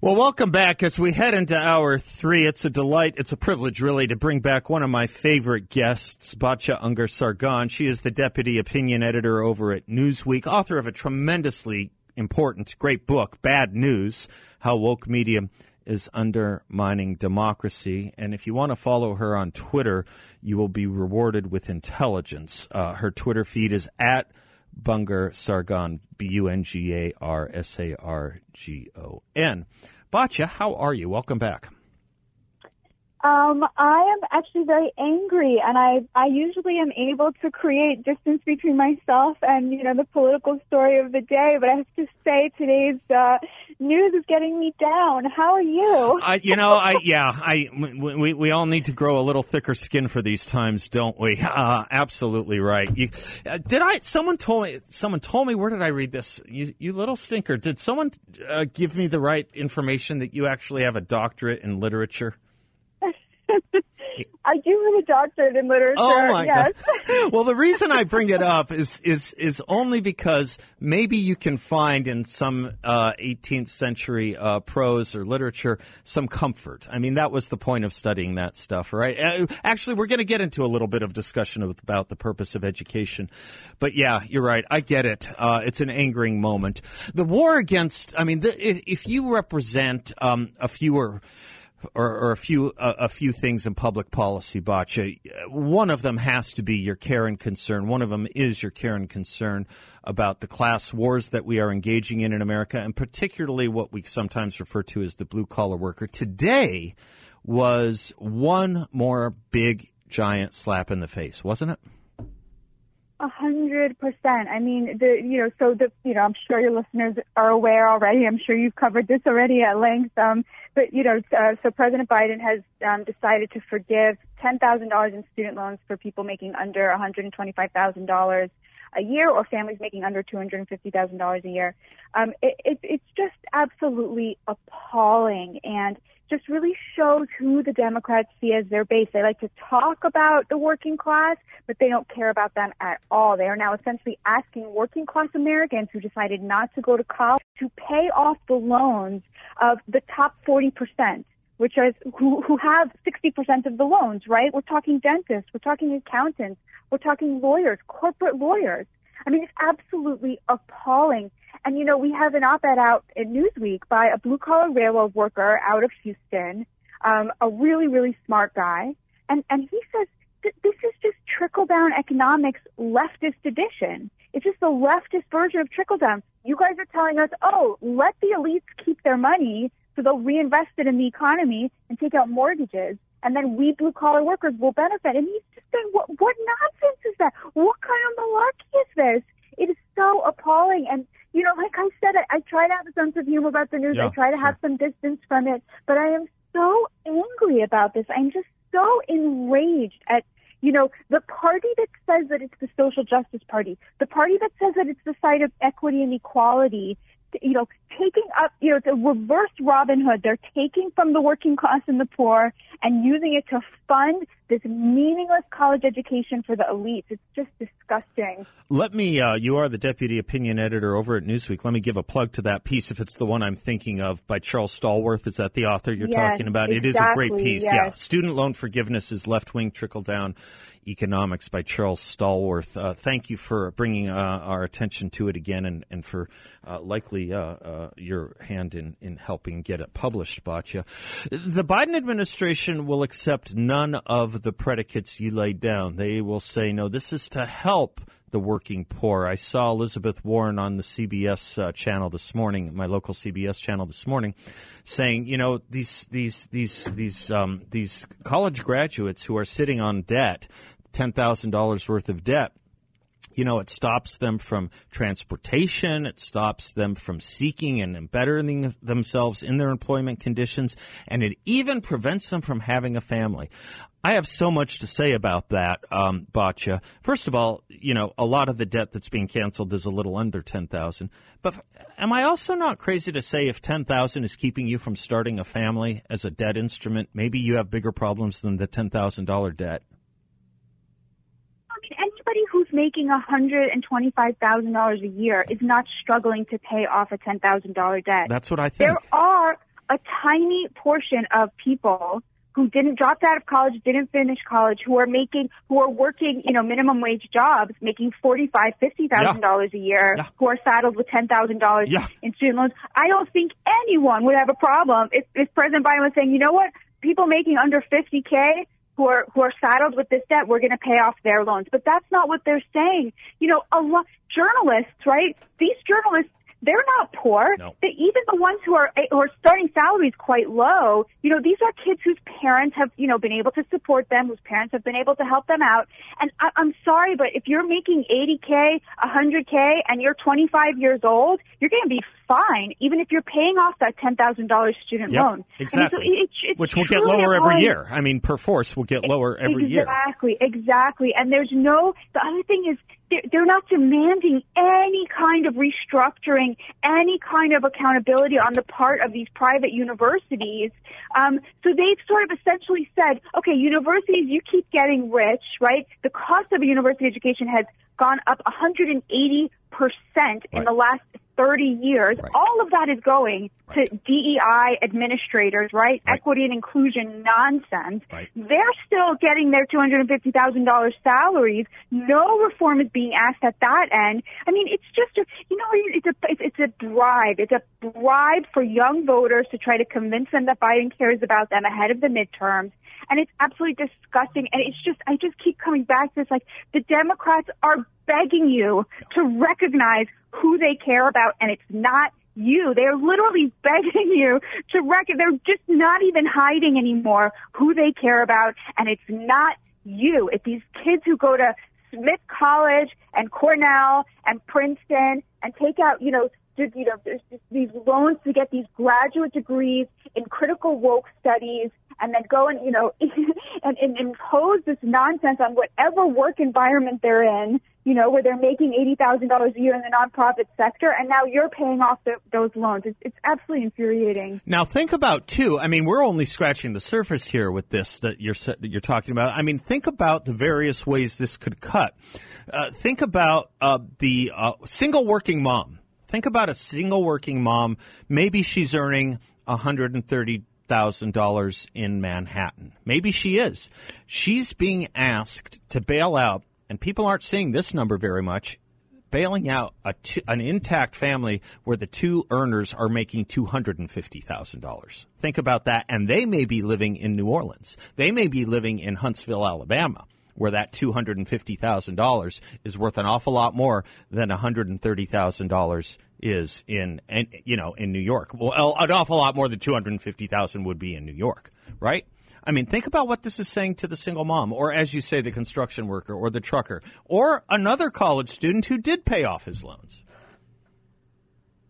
Well, welcome back as we head into hour three. It's a delight, it's a privilege, really, to bring back one of my favorite guests, Batya Ungar Sargon. She is the deputy opinion editor over at Newsweek, author of a tremendously important, great book, Bad News How Woke Media is Undermining Democracy. And if you want to follow her on Twitter, you will be rewarded with intelligence. Uh, her Twitter feed is at Bungar Sargon, B U N G A R S A R G O N. Batya, how are you? Welcome back. Um, I am actually very angry, and I I usually am able to create distance between myself and you know the political story of the day. But I have to say, today's uh, news is getting me down. How are you? I, you know, I yeah, I we we all need to grow a little thicker skin for these times, don't we? Uh, absolutely right. You, uh, did I? Someone told me. Someone told me. Where did I read this? You, you little stinker. Did someone uh, give me the right information that you actually have a doctorate in literature? I do have a doctorate in literature. Oh my yes. god! well, the reason I bring it up is is is only because maybe you can find in some uh, 18th century uh, prose or literature some comfort. I mean, that was the point of studying that stuff, right? Uh, actually, we're going to get into a little bit of discussion about the purpose of education, but yeah, you're right. I get it. Uh, it's an angering moment. The war against. I mean, the, if you represent um, a fewer or, or, a few uh, a few things in public policy, Batya. One of them has to be your care and concern. One of them is your care and concern about the class wars that we are engaging in in America, and particularly what we sometimes refer to as the blue collar worker. Today was one more big giant slap in the face, wasn't it? A hundred percent. I mean, the you know, so the you know, I'm sure your listeners are aware already. I'm sure you've covered this already at length. Um, but you know, uh, so President Biden has um, decided to forgive ten thousand dollars in student loans for people making under one hundred twenty-five thousand dollars a year, or families making under two hundred and fifty thousand dollars a year. Um, it, it, it's just absolutely appalling, and just really shows who the Democrats see as their base. They like to talk about the working class, but they don't care about them at all. They are now essentially asking working class Americans who decided not to go to college to pay off the loans of the top 40%. Which is who, who have 60% of the loans, right? We're talking dentists, we're talking accountants, we're talking lawyers, corporate lawyers. I mean, it's absolutely appalling and you know, we have an op-ed out in Newsweek by a blue-collar railroad worker out of Houston, um, a really, really smart guy, and and he says this is just trickle-down economics leftist edition. It's just the leftist version of trickle-down. You guys are telling us, oh, let the elites keep their money so they'll reinvest it in the economy and take out mortgages, and then we blue-collar workers will benefit. And he's just saying, what what nonsense is that? What kind of malarkey is this? It is so appalling and you know, like I said, I, I try to have a sense of humor about the news. Yeah, I try to sure. have some distance from it, but I am so angry about this. I'm just so enraged at, you know, the party that says that it's the social justice party, the party that says that it's the side of equity and equality, you know, taking up, you know, the reverse Robin Hood. They're taking from the working class and the poor and using it to fund this meaningless college education for the elites. It's just disgusting. Let me, uh, you are the deputy opinion editor over at Newsweek. Let me give a plug to that piece if it's the one I'm thinking of by Charles Stallworth. Is that the author you're yes, talking about? Exactly, it is a great piece. Yes. Yeah. Student loan forgiveness is left wing trickle down Economics by Charles Stallworth. Uh, thank you for bringing uh, our attention to it again and, and for uh, likely uh, uh, your hand in, in helping get it published, Batya. The Biden administration will accept none of the predicates you laid down. They will say, no, this is to help the working poor. I saw Elizabeth Warren on the CBS uh, channel this morning, my local CBS channel this morning, saying, you know, these these these these um, these college graduates who are sitting on debt, ten thousand dollars worth of debt. You know, it stops them from transportation. It stops them from seeking and bettering themselves in their employment conditions. And it even prevents them from having a family. I have so much to say about that, um. First of all, you know, a lot of the debt that's being canceled is a little under ten thousand. But am I also not crazy to say if ten thousand is keeping you from starting a family as a debt instrument, maybe you have bigger problems than the ten thousand dollar debt? I mean, anybody who's making a hundred and twenty-five thousand dollars a year is not struggling to pay off a ten thousand dollar debt. That's what I think. There are a tiny portion of people who didn't drop out of college, didn't finish college, who are making, who are working, you know, minimum wage jobs, making forty five, fifty thousand dollars a year, Yeah. who are saddled with ten thousand dollars in student loans. I don't think anyone would have a problem if, if President Biden was saying, you know what, people making under fifty k who are who are saddled with this debt, we're going to pay off their loans. But that's not what they're saying. You know, a lot journalists, right? These journalists they're not poor. No. They, even the ones who are who are starting salaries quite low, you know, these are kids whose parents have, you know, been able to support them, whose parents have been able to help them out. And I, I'm sorry, but if you're making 80k, 100k, and you're 25 years old, you're going to be fine, even if you're paying off that $10,000 student Yep, loan. I mean, so exactly. it- it's Which will get lower every year. I mean, per force will get lower every year. Exactly, exactly. And there's no, the other thing is they're, not demanding any kind of restructuring, any kind of accountability on the part of these private universities. Um, so they've sort of essentially said, okay, universities, you keep getting rich, right? The cost of a university education has gone up 180% in Right. the last 30 years. Right. All of that is going Right. to DEI administrators, right? Equity and inclusion nonsense. They're still getting their $250,000 salaries. No reform is being asked at that end. I mean, it's just, a, you know, it's a, it's, it's a bribe. It's a bribe for young voters to try to convince them that Biden cares about them ahead of the midterms. And it's absolutely disgusting. And it's just, I just keep coming back to this, like, the Democrats are begging you to recognize who they care about, and it's not you. They're literally begging you to recognize. they're just not even hiding anymore who they care about, and it's not you. It's these kids who go to Smith College and Cornell and Princeton and take out, you know, you know, there's these loans to get these graduate degrees in critical woke studies and then go and, you know, and, and impose this nonsense on whatever work environment they're in, you know, where they're making $80,000 a year in the nonprofit sector and now you're paying off the, those loans. It's, it's absolutely infuriating. Now think about too. I mean, we're only scratching the surface here with this that you're that you're talking about. I mean, think about the various ways this could cut. Uh, think about uh, the uh, single working mom. Think about a single working mom. Maybe she's earning one hundred and thirty thousand dollars in Manhattan. Maybe she is. She's being asked to bail out, and people aren't seeing this number very much bailing out an intact family where the two earners are making $250,000. Think about that. And they may be living in New Orleans. They may be living in Huntsville, Alabama, where that $250,000 is worth an awful lot more than $130,000 is in, and you know, in New York. Well, an awful lot more than 250,000 would be in New York, right? I mean, think about what this is saying to the single mom, or as you say, the construction worker, or the trucker, or another college student who did pay off his loans.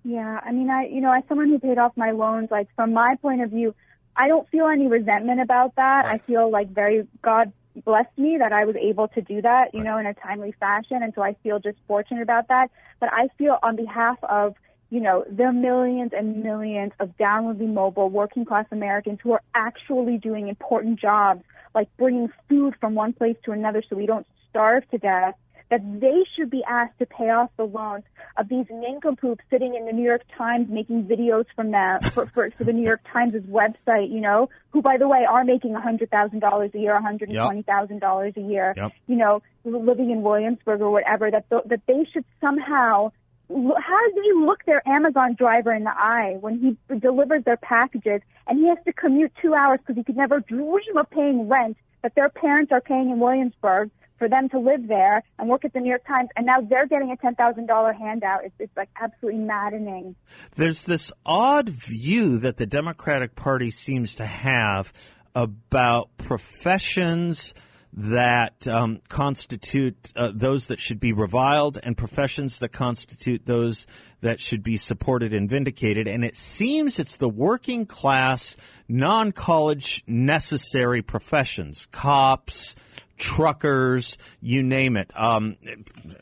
Yeah, I mean, I, you know, as someone who paid off my loans, like from my point of view, I don't feel any resentment about that. I feel like very God blessed me that I was able to do that, you Right. know, in a timely fashion, and so I feel just fortunate about that. But I feel on behalf of you know, the millions and millions of downwardly mobile working class Americans who are actually doing important jobs, like bringing food from one place to another so we don't starve to death, that they should be asked to pay off the loans of these nincompoops sitting in the New York Times making videos from them for, for, for the New York Times' website, you know, who, by the way, are making a $100,000 a year, a $120,000 a year, Yep. you know, living in Williamsburg or whatever, that, th- that they should somehow how does he look their Amazon driver in the eye when he delivers their packages and he has to commute two hours because he could never dream of paying rent that their parents are paying in Williamsburg for them to live there and work at the New York Times, and now they're getting a ten thousand dollar handout. It's, it's like absolutely maddening. There's this odd view that the Democratic Party seems to have about professions that um, constitute uh, those that should be reviled and professions that constitute those that should be supported and vindicated. And it seems it's the working class, non college necessary professions, cops, truckers, you name it. Um,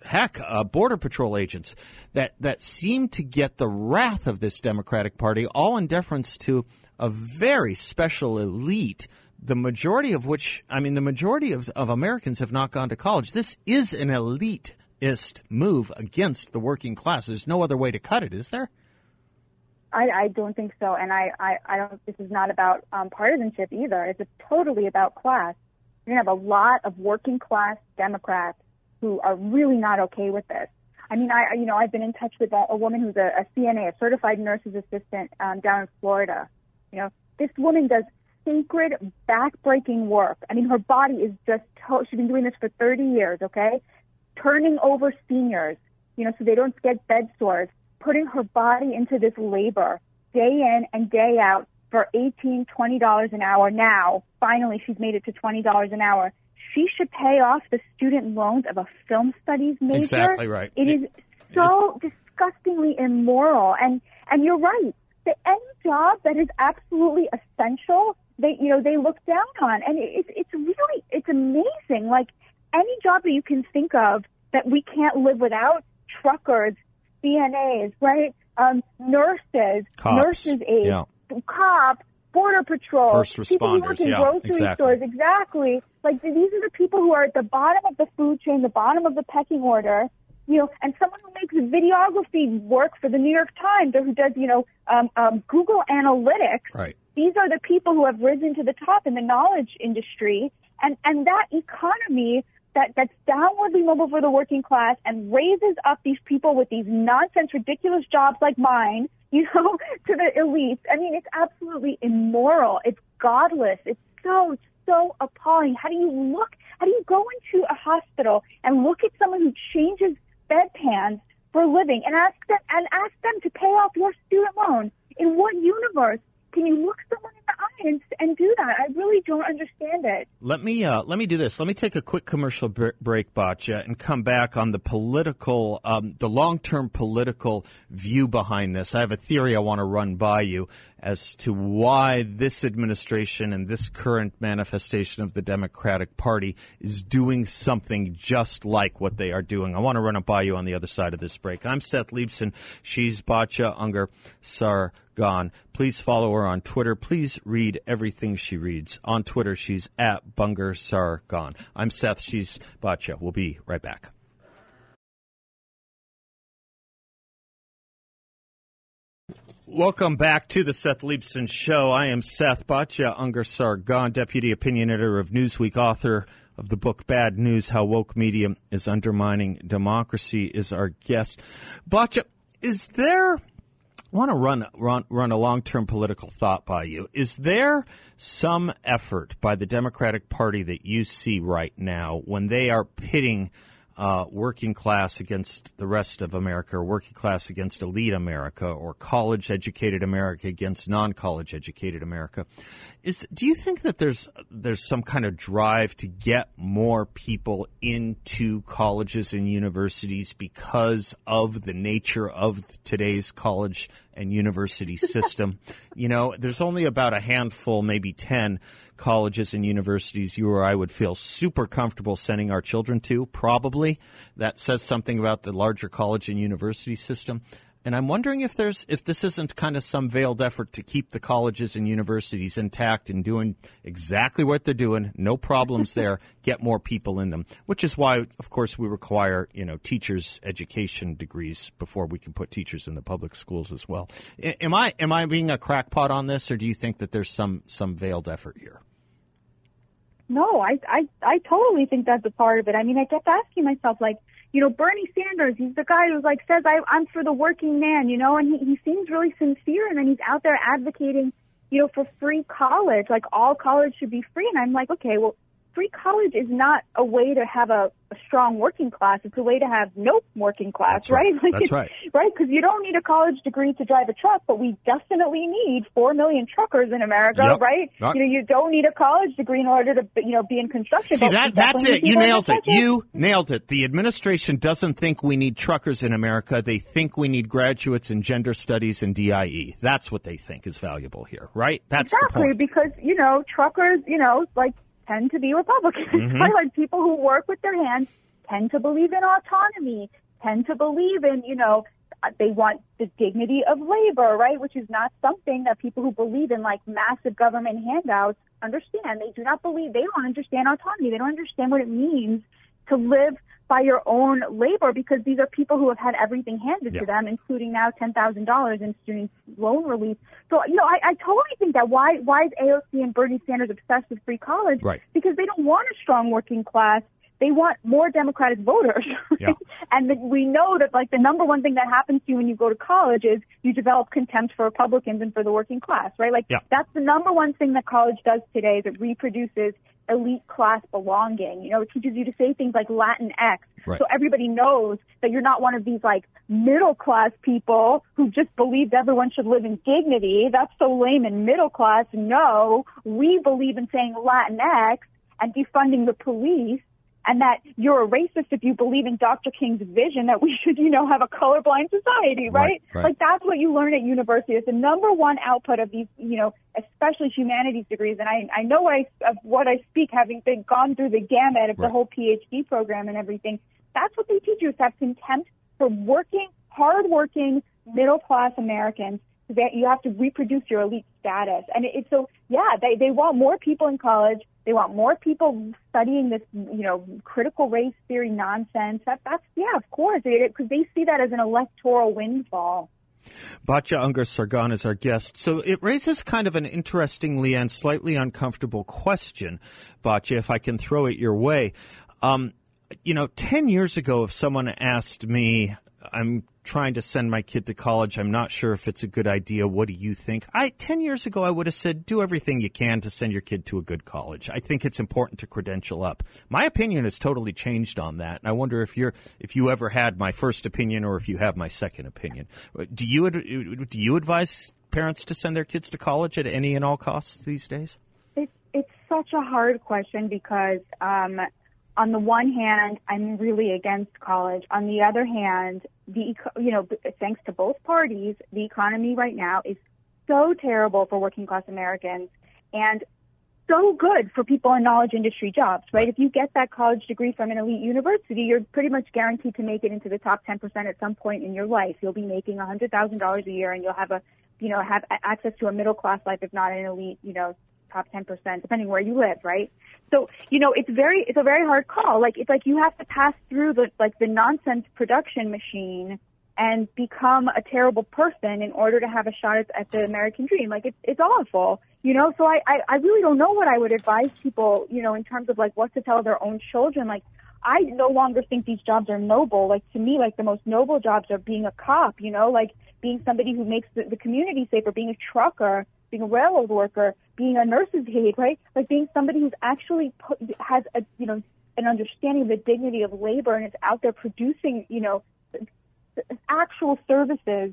heck, uh, border patrol agents that, that seem to get the wrath of this Democratic Party, all in deference to a very special elite the majority of which, I mean, the majority of, of Americans have not gone to college. This is an elitist move against the working class. There's no other way to cut it, is there? I, I don't think so, and I, I, I don't. This is not about um, partisanship either. It's totally about class. You're gonna have a lot of working class Democrats who are really not okay with this. I mean, I, you know, I've been in touch with a, a woman who's a, a CNA, a certified nurse's assistant um, down in Florida. You know, this woman does sacred, backbreaking work. I mean, her body is just, to- she's been doing this for 30 years, okay? Turning over seniors, you know, so they don't get bed sores, putting her body into this labor day in and day out for 18, 20 dollars an hour. Now, finally, she's made it to 20 dollars an hour. She should pay off the student loans of a film studies major. Exactly right. It is so disgustingly immoral. And and you're right. The, any job that is absolutely essential, they you know they look down on, and it's it's really it's amazing. Like any job that you can think of that we can't live without, truckers, CNAs, right? Um, nurses, Cops. nurses aides, Yeah. cops, border patrol, First people who work responders, in yeah, grocery exactly. stores, exactly. Like these are the people who are at the bottom of the food chain, the bottom of the pecking order. You know, and someone who makes videography work for the New York Times or who does, you know, um, um, Google Analytics. Right. These are the people who have risen to the top in the knowledge industry, and and that economy that that's downwardly mobile for the working class and raises up these people with these nonsense, ridiculous jobs like mine, you know, to the elites. I mean, it's absolutely immoral. It's godless. It's so so appalling. How do you look? How do you go into a hospital and look at someone who changes bedpans for a living and ask them and ask them to pay off your student loan? In what universe can you look someone in the eye and, and do that? I really don't understand it. Let me uh, let me do this. Let me take a quick commercial br- break, Batya, and come back on the political, um, the long term political view behind this. I have a theory I want to run by you as to why this administration and this current manifestation of the Democratic Party is doing something just like what they are doing. I want to run it by you on the other side of this break. I'm Seth Leibsohn. She's Batya Ungar Sargon. Please follow her on Twitter. Please read everything she reads. On Twitter, she's at Bunger Sargon. I'm Seth. She's Batya. We'll be right back. Welcome back to the Seth Leibsohn Show. I am Seth Batya Ungar Sargon, Deputy Opinion Editor of Newsweek, author of the book Bad News How Woke Media is Undermining Democracy, is our guest. Batya, is there. I want to run run run a long term political thought by you. Is there some effort by the Democratic Party that you see right now when they are pitting uh, working class against the rest of America, or working class against elite America, or college educated America against non college educated America? Is do you think that there's there's some kind of drive to get more people into colleges and universities because of the nature of today's college and university system? you know, there's only about a handful, maybe ten colleges and universities you or I would feel super comfortable sending our children to. Probably that says something about the larger college and university system. And I'm wondering if there's if this isn't kind of some veiled effort to keep the colleges and universities intact and doing exactly what they're doing, no problems there, get more people in them. Which is why, of course, we require you know teachers' education degrees before we can put teachers in the public schools as well. A- Am I am I being a crackpot on this, or do you think that there's some some veiled effort here? No, I, I, I totally think that's a part of it. I mean, I kept asking myself, like, you know, Bernie Sanders, he's the guy who's like says I, I'm for the working man, you know, and he, he seems really sincere, and then he's out there advocating, you know, for free college, like all college should be free, and I'm like, okay, well, free college is not a way to have a, a strong working class. It's a way to have no working class, That's right. Like, That's right. Right, because you don't need a college degree to drive a truck, but we definitely need four million truckers in America, Yep. right? Right. You know, you don't need a college degree in order to, you know, be in construction. See that that's it. You nailed it. You nailed it. The administration doesn't think we need truckers in America. They think we need graduates in gender studies and DIE. That's what they think is valuable here, right? That's the Exactly, point. because you know truckers, you know, like tend to be Republicans. Mm-hmm. right? Like people who work with their hands tend to believe in autonomy, tend to believe in, you know, they want the dignity of labor, right? Which is not something that people who believe in like massive government handouts understand. They do not believe. They don't understand autonomy. They don't understand what it means to live by your own labor because these are people who have had everything handed Yeah. to them, including now ten thousand dollars in student loan relief. So you know, I, I totally think that why why is AOC and Bernie Sanders obsessed with free college? Right. Because they don't want a strong working class. They want more Democratic voters. Yeah. And we know that like the number one thing that happens to you when you go to college is you develop contempt for Republicans and for the working class, right? Like Yeah. that's the number one thing that college does today is it reproduces elite class belonging. You know, it teaches you to say things like Latin X. Right. So everybody knows that you're not one of these like middle class people who just believes everyone should live in dignity. That's so lame and middle class. No, we believe in saying Latin X and defunding the police and that you're a racist if you believe in Dr. King's vision that we should, you know, have a colorblind society, Right, right? right. Like that's what you learn at university. It's the number one output of these, you know, especially humanities degrees. And I, I know what I, of what I speak, having been gone through the gamut of Right. the whole PhD program and everything. That's what they teach you is to have contempt for working, hardworking, middle class Americans. That you have to reproduce your elite status, and it, it's so yeah. They they want more people in college. They want more people studying this, you know, critical race theory nonsense. That that's yeah, of course, because they see that as an electoral windfall. Batya Ungar Sargon is our guest. So it raises kind of an interestingly and slightly uncomfortable question, Batya, if I can throw it your way. Um, you know, 10 years ago, if someone asked me, I'm trying to send my kid to college, I'm not sure if it's a good idea, what do you think? I 10 years ago, I would have said, do everything you can to send your kid to a good college. I think it's important to credential up. My opinion has totally changed on that, and I wonder if you're if you ever had my first opinion or if you have my second opinion. Do you do you advise parents to send their kids to college at any and all costs these days? It's it's such a hard question because um, on the one hand, I'm really against college. On the other hand, the you know thanks to both parties, the economy right now is so terrible for working class Americans and so good for people in knowledge industry jobs, right? If you get that college degree from an elite university, you're pretty much guaranteed to make it into the top 10% at some point in your life. You'll be making $100,000 a year and you'll have a, you know, have access to a middle class life, if not an elite, you know, top 10%, depending where you live, right? So, you know, it's very, it's a very hard call. Like, it's like you have to pass through the, like the nonsense production machine and become a terrible person in order to have a shot at, at the American dream. Like, it's, it's awful, you know? So I, I, I really don't know what I would advise people, you know, in terms of like what to tell their own children. Like, I no longer think these jobs are noble. Like, to me, like the most noble jobs are being a cop, you know, like being somebody who makes the, the community safer, being a trucker, being a railroad worker, being a nurse's aide, right? Like being somebody who's actually put, has a, you know, an understanding of the dignity of labor and is out there producing, you know, actual services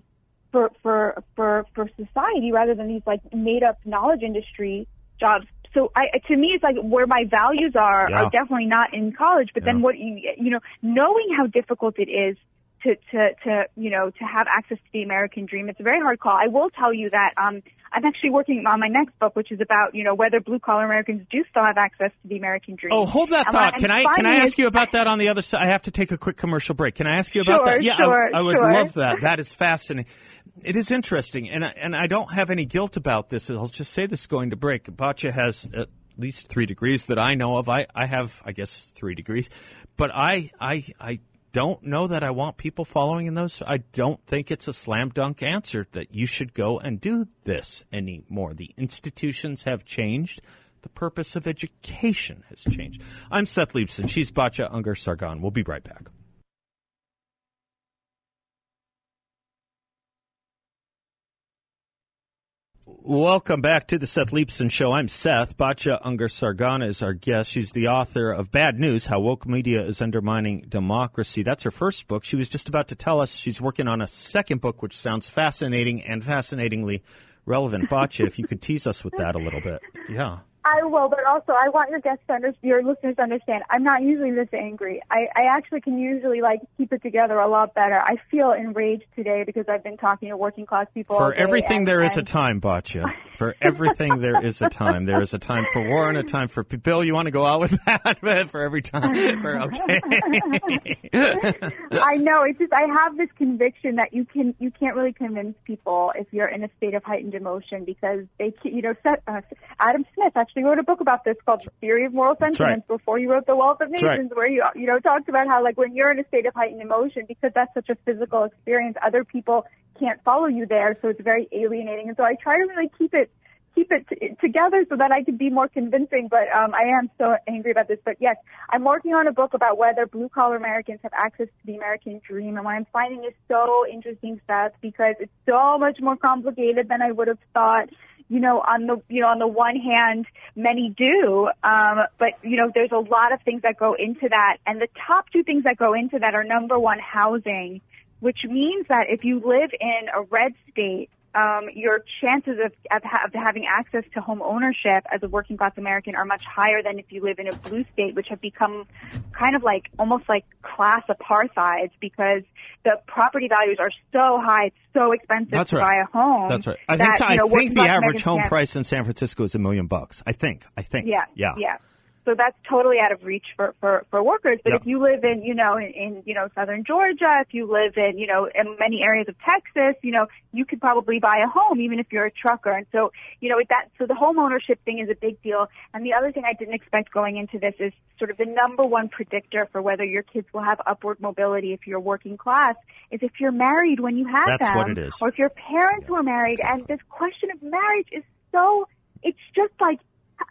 for for for for society rather than these like made up knowledge industry jobs. So I to me it's like where my values are Yeah. are definitely not in college, but Yeah. then what you you know knowing how difficult it is to to to you know to have access to the American dream, it's a very hard call. I will tell you that um I'm actually working on my next book, which is about you know whether blue collar Americans do still have access to the American dream. Oh, hold that And thought. Can I can I ask you about that on the other side? I have to take a quick commercial break. Can I ask you about Sure, that? Yeah, I- sure, I, would sure. love that. That is fascinating. It is interesting, and I, and I don't have any guilt about this. I'll just say this going to break. Batya has at least three degrees that I know of. I, I have, I guess, three degrees, but I I I don't know that I want people following in those. I don't think it's a slam dunk answer that you should go and do this anymore. The institutions have changed. The purpose of education has changed. I'm Seth Leibsohn. She's Batya Ungar Sargon. We'll be right back. Welcome back to the Seth Leibsohn Show. I'm Seth. Batya Ungar Sargon is our guest. She's the author of Bad News How Woke Media is Undermining Democracy. That's her first book. She was just about to tell us she's working on a second book, which sounds fascinating and fascinatingly relevant. Batya, if you could tease us with that a little bit. Yeah. I will, but also I want your guests to understand, your listeners to understand. I'm not usually this angry. I, I actually can usually like keep it together a lot better. I feel enraged today because I've been talking to working class people For everything, and- there is a time, Batya. For everything, there is a time. There is a time for war and a time for Bill. You want to go out with that for every time? For, okay. I know. It's just I have this conviction that you can you can't really convince people if you're in a state of heightened emotion because they you know set, uh, Adam Smith actually wrote a book about this called The Theory of Moral Sentiments right. before you wrote The Wealth of Nations, right. where you you know talked about how like when you're in a state of heightened emotion because that's such a physical experience, other people can't follow you there, so it's very alienating. And so I try to really keep it keep it t- together so that I can be more convincing. But um, I am so angry about this. But yes, I'm working on a book about whether blue collar Americans have access to the American dream. And what I'm finding is so interesting stuff because it's so much more complicated than I would have thought. You know, on the you know on the one hand, many do, um, but you know, there's a lot of things that go into that, and the top two things that go into that are number one, housing which means that if you live in a red state, um, your chances of, of, ha- of, having access to home ownership as a working class American are much higher than if you live in a blue state, which have become kind of like almost like class apartheid because the property values are so high, it's so expensive That's to right. buy a home. That's right. I think, so, I know, think the average home price in San Francisco is a million bucks. I think. I think. Yeah. Yeah. Yeah. So that's totally out of reach for, for, for workers. But if you live in, you know, in, in, you know, southern Georgia, if you live in, you know, in many areas of Texas, you know, you could probably buy a home even if you're a trucker. And so, you know, that, so the home ownership thing is a big deal. And the other thing I didn't expect going into this is sort of the number one predictor for whether your kids will have upward mobility if you're working class is if you're married when you have That's them. what it is. Or if your parents yeah, were married. exactly. And this question of marriage is so, it's just like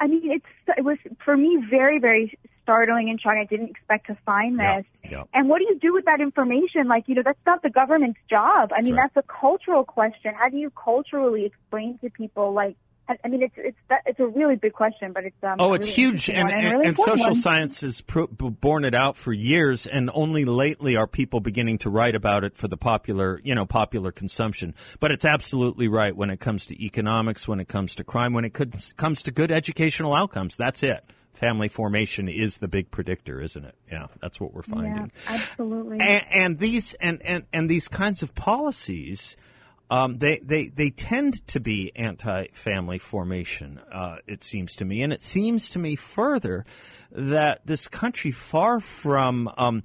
I mean, it's it was for me very very startling and shocking. I didn't expect to find this. Yeah, yeah. And what do you do with that information? Like, you know, that's not the government's job. I mean, right. that's a cultural question. How do you culturally explain to people like I mean, it's it's it's a really big question, but it's um, oh, it's really huge, and and, and, really and social one. science has pro- borne it out for years, and only lately are people beginning to write about it for the popular, you know, popular consumption. But it's absolutely right when it comes to economics, when it comes to crime, when it could, comes to good educational outcomes. That's it. Family formation is the big predictor, isn't it? Yeah, that's what we're finding. Yeah, absolutely. And, and these and, and and these kinds of policies um, they, they, they tend to be anti family formation, uh, it seems to me. And it seems to me further that this country, far from um,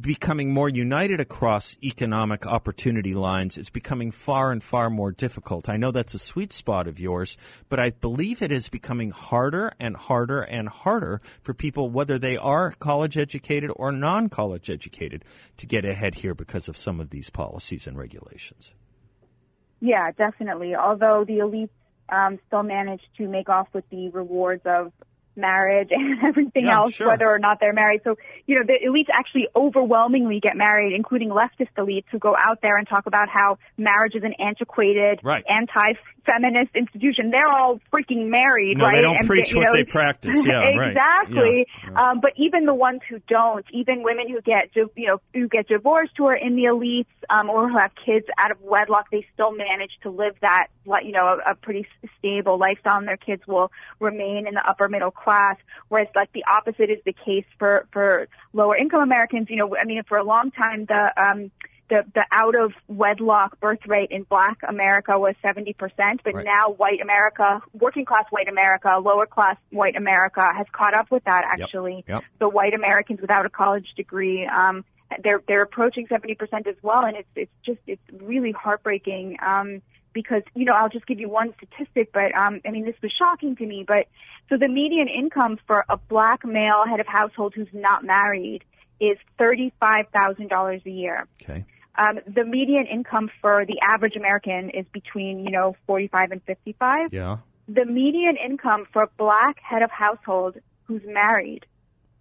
becoming more united across economic opportunity lines, is becoming far and far more difficult. I know that's a sweet spot of yours, but I believe it is becoming harder and harder and harder for people, whether they are college educated or non college educated, to get ahead here because of some of these policies and regulations. Yeah, definitely. Although the elites um, still manage to make off with the rewards of marriage and everything yeah, else, sure. whether or not they're married. So, you know, the elites actually overwhelmingly get married, including leftist elites who go out there and talk about how marriage is an antiquated, right. Anti-feminist institution. They're all freaking married, no, right? They don't and preach you what know, they practice. Yeah, exactly. Right. Yeah. Um, but even the ones who don't, even women who get, you know, who get divorced, who are in the elites, um, or who have kids out of wedlock, they still manage to live that, you know, a, a pretty stable lifestyle, and their kids will remain in the upper middle class. Whereas, like the opposite is the case for for lower income Americans. You know, I mean, for a long time, the um, the, the out of wedlock birth rate in black America was 70%, but right. now white America, working class white America, lower class white America has caught up with that actually. Yep. Yep. So white Americans without a college degree, um, they're, they're approaching 70% as well. And it's, it's just, it's really heartbreaking. Um, because, you know, I'll just give you one statistic, but, um, I mean, this was shocking to me, but so the median income for a black male head of household who's not married is $35,000 a year. Okay. Um, the median income for the average American is between, you know, 45 and 55. Yeah. The median income for a black head of household who's married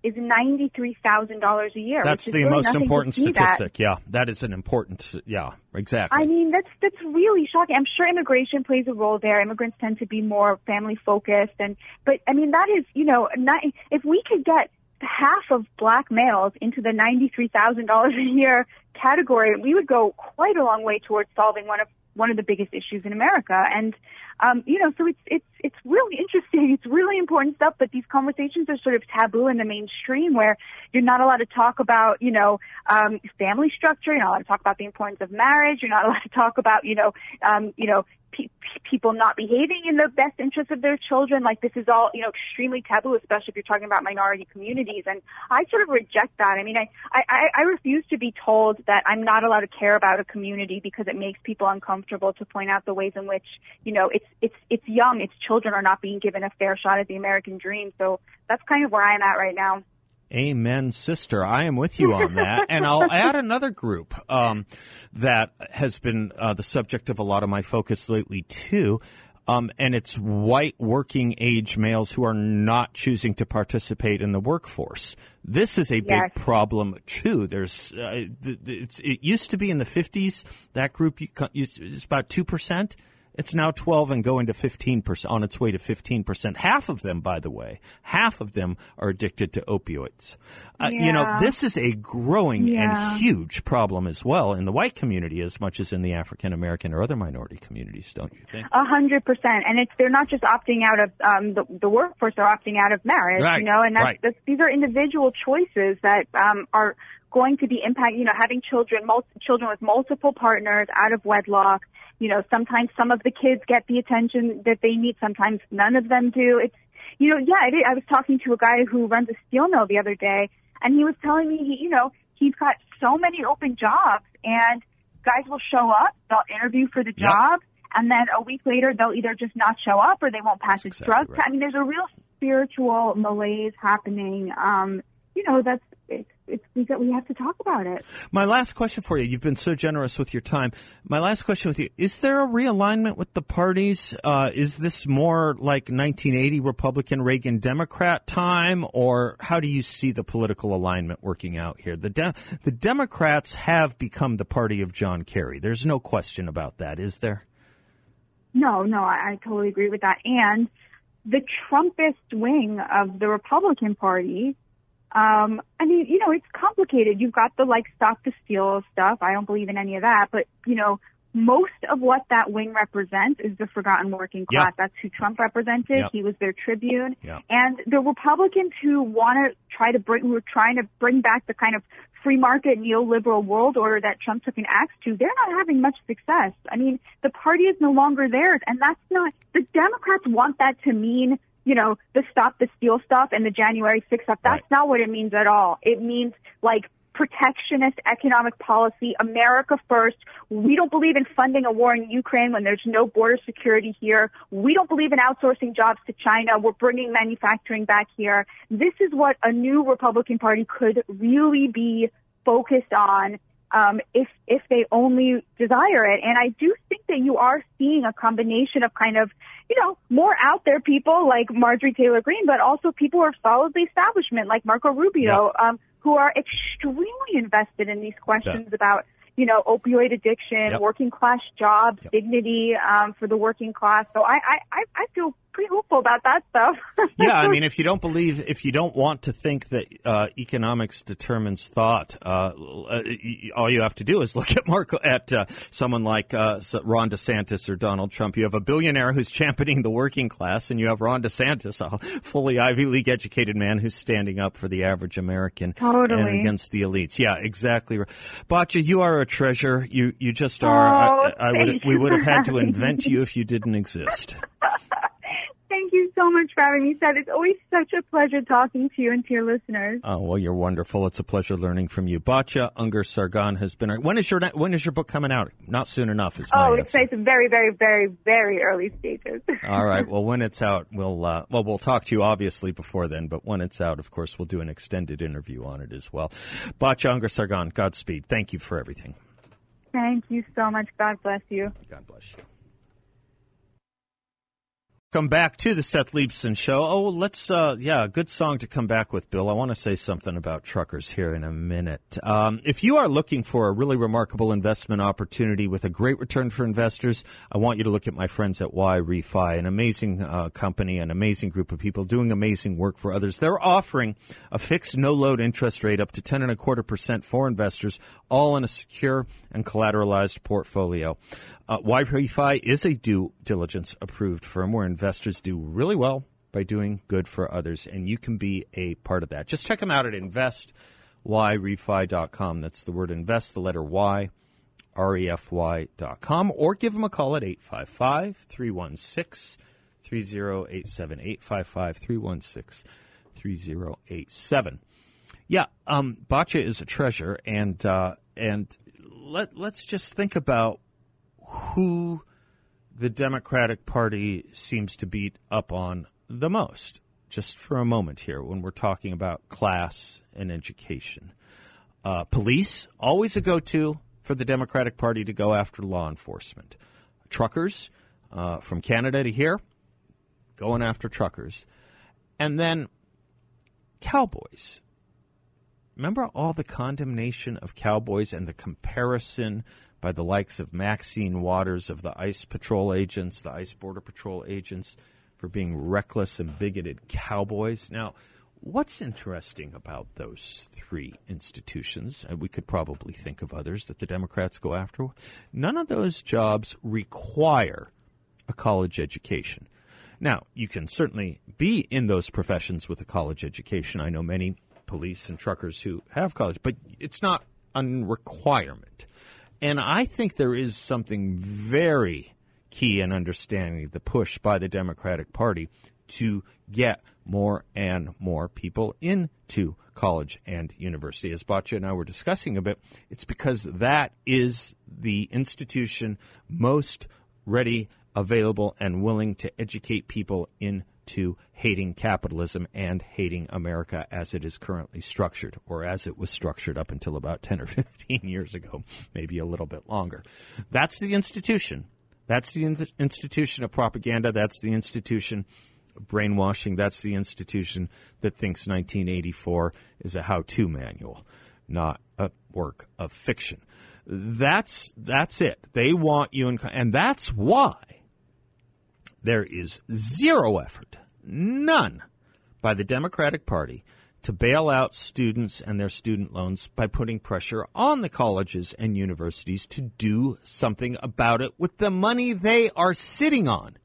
is $93,000 a year. That's the really most important see that. statistic. Yeah, that is an important. Yeah, exactly. I mean, that's that's really shocking. I'm sure immigration plays a role there. Immigrants tend to be more family focused, and but I mean that is you know not, if we could get half of black males into the ninety-three thousand dollars a year category, we would go quite a long way towards solving one of one of the biggest issues in America. And um, you know, so it's it's it's really interesting. It's really important stuff, but these conversations are sort of taboo in the mainstream, where you're not allowed to talk about you know um, family structure. You're not allowed to talk about the importance of marriage. You're not allowed to talk about you know um, you know pe- people not behaving in the best interest of their children. Like this is all, you know, extremely taboo, especially if you're talking about minority communities. And I sort of reject that. I mean, I, I, I refuse to be told that I'm not allowed to care about a community because it makes people uncomfortable to point out the ways in which, you know, it's, it's, it's young, its children are not being given a fair shot at the American dream. So that's kind of where I'm at right now. Amen, sister. I am with you on that. and I'll add another group um, that has been uh, the subject of a lot of my focus lately, too. Um, and it's white working age males who are not choosing to participate in the workforce. This is a big problem too. There's, uh, it used to be in the 50s that group is about two percent. It's now 12 and going to 15%, on its way to 15%. Half of them, by the way, half of them are addicted to opioids. Uh, yeah. You know, this is a growing yeah. and huge problem as well in the white community as much as in the African American or other minority communities, don't you think? A hundred percent. And it's, they're not just opting out of um, the, the workforce, they're opting out of marriage, right. you know, and that's, right. that's, these are individual choices that um, are going to be impact, you know, having children, mul- children with multiple partners out of wedlock, you know, sometimes some of the kids get the attention that they need. Sometimes none of them do. It's, you know, yeah, I, I was talking to a guy who runs a steel mill the other day and he was telling me, he, you know, he's got so many open jobs and guys will show up, they'll interview for the job. Yep. And then a week later, they'll either just not show up or they won't pass the exactly drug right. I mean, there's a real spiritual malaise happening. Um, you know, that's it's, it's we got, we have to talk about it. My last question for you. You've been so generous with your time. My last question with you: Is there a realignment with the parties? Uh, is this more like 1980 Republican Reagan Democrat time, or how do you see the political alignment working out here? The de- the Democrats have become the party of John Kerry. There's no question about that, is there? No, no, I, I totally agree with that. And the Trumpist wing of the Republican Party um, I mean, you know, it's complicated. You've got the like stop the steal stuff. I don't believe in any of that, but you know, most of what that wing represents is the forgotten working class. Yep. That's who Trump represented. Yep. He was their tribune. Yep. And the Republicans who want to try to bring, who are trying to bring back the kind of free market neoliberal world order that Trump took an axe to, they're not having much success. I mean, the party is no longer theirs. And that's not, the Democrats want that to mean you know, the stop the steal stuff and the January 6th stuff. That's right. not what it means at all. It means like protectionist economic policy, America first. We don't believe in funding a war in Ukraine when there's no border security here. We don't believe in outsourcing jobs to China. We're bringing manufacturing back here. This is what a new Republican Party could really be focused on um, if if they only desire it. And I do think that you are seeing a combination of kind of you know more out there people like Marjorie Taylor Greene, but also people who are solidly establishment like Marco Rubio, yeah. um, who are extremely invested in these questions yeah. about you know, opioid addiction, yep. working class jobs, yep. dignity um, for the working class. So I, I, I feel pretty hopeful about that stuff. yeah, I mean, if you don't believe, if you don't want to think that uh, economics determines thought, uh, uh all you have to do is look at Marco at uh, someone like uh, Ron DeSantis or Donald Trump. You have a billionaire who's championing the working class, and you have Ron DeSantis, a fully Ivy League educated man who's standing up for the average American totally. and against the elites. Yeah, exactly. Batya, you are a treasure. You you just are. Oh, I, I would, we would have had to invent you if you didn't exist. Thank you so much for having me, Seth. It's always such a pleasure talking to you and to your listeners. Oh well, you're wonderful. It's a pleasure learning from you. Batya Ungar Sargon has been. When is your when is your book coming out? Not soon enough. Is my oh, it's, it's very, very, very, very early stages. All right. Well, when it's out, we'll uh, well we'll talk to you obviously before then. But when it's out, of course, we'll do an extended interview on it as well. Batya Ungar Sargon, Godspeed. Thank you for everything. Thank you so much. God bless you. God bless you. Come back to the Seth Leibsohn Show. Oh, let's, uh, yeah, good song to come back with, Bill. I want to say something about truckers here in a minute. Um, if you are looking for a really remarkable investment opportunity with a great return for investors, I want you to look at my friends at YRefy, an amazing uh, company, an amazing group of people doing amazing work for others. They're offering a fixed no load interest rate up to 10 and a quarter percent for investors, all in a secure and collateralized portfolio. Uh, YRefy is a due diligence approved firm where investors do really well by doing good for others, and you can be a part of that. Just check them out at investyrefy.com. That's the word invest, the letter Y, refy.com or give them a call at 855 316 3087. 855 316 3087. Yeah, um, Batya is a treasure, and uh, and let let's just think about who the Democratic Party seems to beat up on the most. Just for a moment here, when we're talking about class and education, uh, police always a go-to for the Democratic Party to go after law enforcement. Truckers uh, from Canada to here, going after truckers, and then cowboys remember all the condemnation of cowboys and the comparison by the likes of Maxine Waters of the ICE patrol agents, the ICE Border Patrol agents, for being reckless and bigoted cowboys. Now, what's interesting about those three institutions, and we could probably think of others that the Democrats go after, none of those jobs require a college education. Now, you can certainly be in those professions with a college education. I know many police and truckers who have college, but it's not a requirement. And I think there is something very key in understanding the push by the Democratic Party to get more and more people into college and university. As Batya and I were discussing a bit, it's because that is the institution most ready, available, and willing to educate people in to hating capitalism and hating America as it is currently structured, or as it was structured up until about 10 or 15 years ago, maybe a little bit longer. That's the institution. That's the in- institution of propaganda. That's the institution of brainwashing. That's the institution that thinks 1984 is a how to manual, not a work of fiction. That's, that's it. They want you in, and that's why there is zero effort, none, by the Democratic Party to bail out students and their student loans by putting pressure on the colleges and universities to do something about it with the money they are sitting on.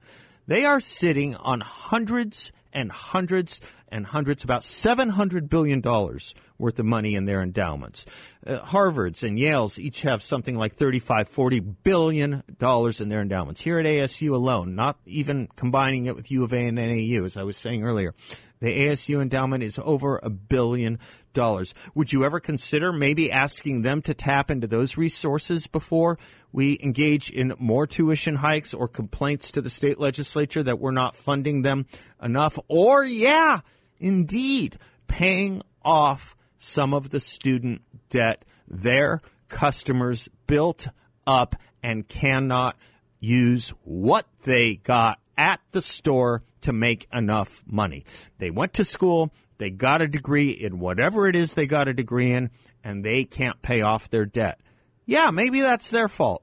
They are sitting on hundreds and hundreds and hundreds, about $700 billion worth of money in their endowments. Uh, Harvard's and Yale's each have something like $35, $40 billion in their endowments. Here at ASU alone, not even combining it with U of A and NAU, as I was saying earlier, the ASU endowment is over a billion dollars. Would you ever consider maybe asking them to tap into those resources before we engage in more tuition hikes or complaints to the state legislature that we're not funding them enough? Or, yeah, indeed, paying off some of the student debt their customers built up and cannot use what they got at the store to make enough money. They went to school, they got a degree in whatever it is they got a degree in, and they can't pay off their debt. Yeah, maybe that's their fault,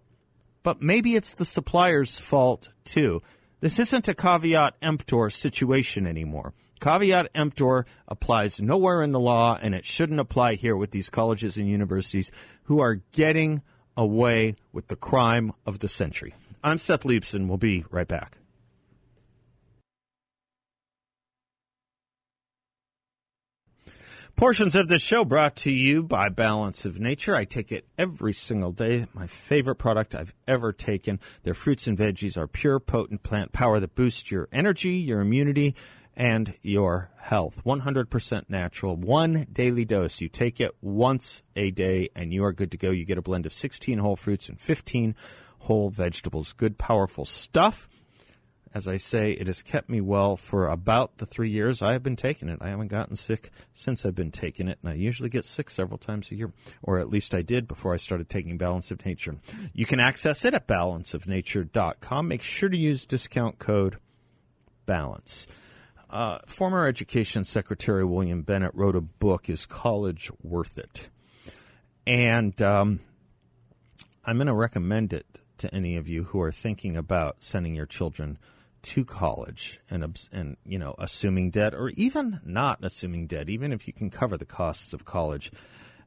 but maybe it's the supplier's fault too. This isn't a caveat emptor situation anymore. Caveat emptor applies nowhere in the law, and it shouldn't apply here with these colleges and universities who are getting away with the crime of the century. I'm Seth Leibsohn. We'll be right back. Portions of this show brought to you by Balance of Nature. I take it every single day. My favorite product I've ever taken. Their fruits and veggies are pure, potent plant power that boosts your energy, your immunity, and your health. 100% natural. One daily dose. You take it once a day and you are good to go. You get a blend of 16 whole fruits and 15 whole vegetables. Good, powerful stuff. As I say, it has kept me well for about the three years I have been taking it. I haven't gotten sick since I've been taking it, and I usually get sick several times a year, or at least I did before I started taking Balance of Nature. You can access it at balanceofnature.com. Make sure to use discount code BALANCE. Uh, former Education Secretary William Bennett wrote a book, Is College Worth It? And um, I'm going to recommend it to any of you who are thinking about sending your children to college and and you know assuming debt or even not assuming debt even if you can cover the costs of college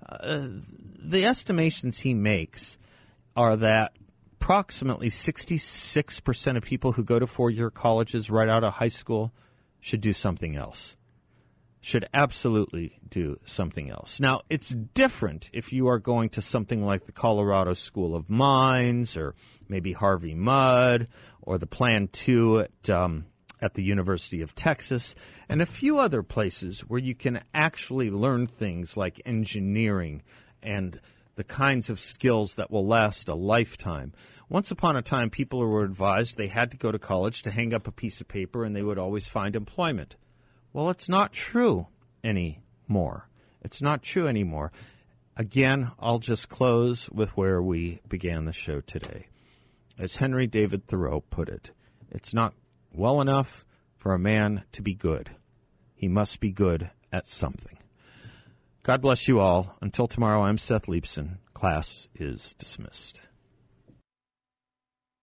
uh, the estimations he makes are that approximately 66% of people who go to four-year colleges right out of high school should do something else should absolutely do something else. Now, it's different if you are going to something like the Colorado School of Mines or maybe Harvey Mudd or the Plan 2 at, um, at the University of Texas and a few other places where you can actually learn things like engineering and the kinds of skills that will last a lifetime. Once upon a time, people were advised they had to go to college to hang up a piece of paper and they would always find employment. Well, it's not true anymore. It's not true anymore. Again, I'll just close with where we began the show today. As Henry David Thoreau put it, it's not well enough for a man to be good. He must be good at something. God bless you all. Until tomorrow, I'm Seth Leibsohn. Class is dismissed.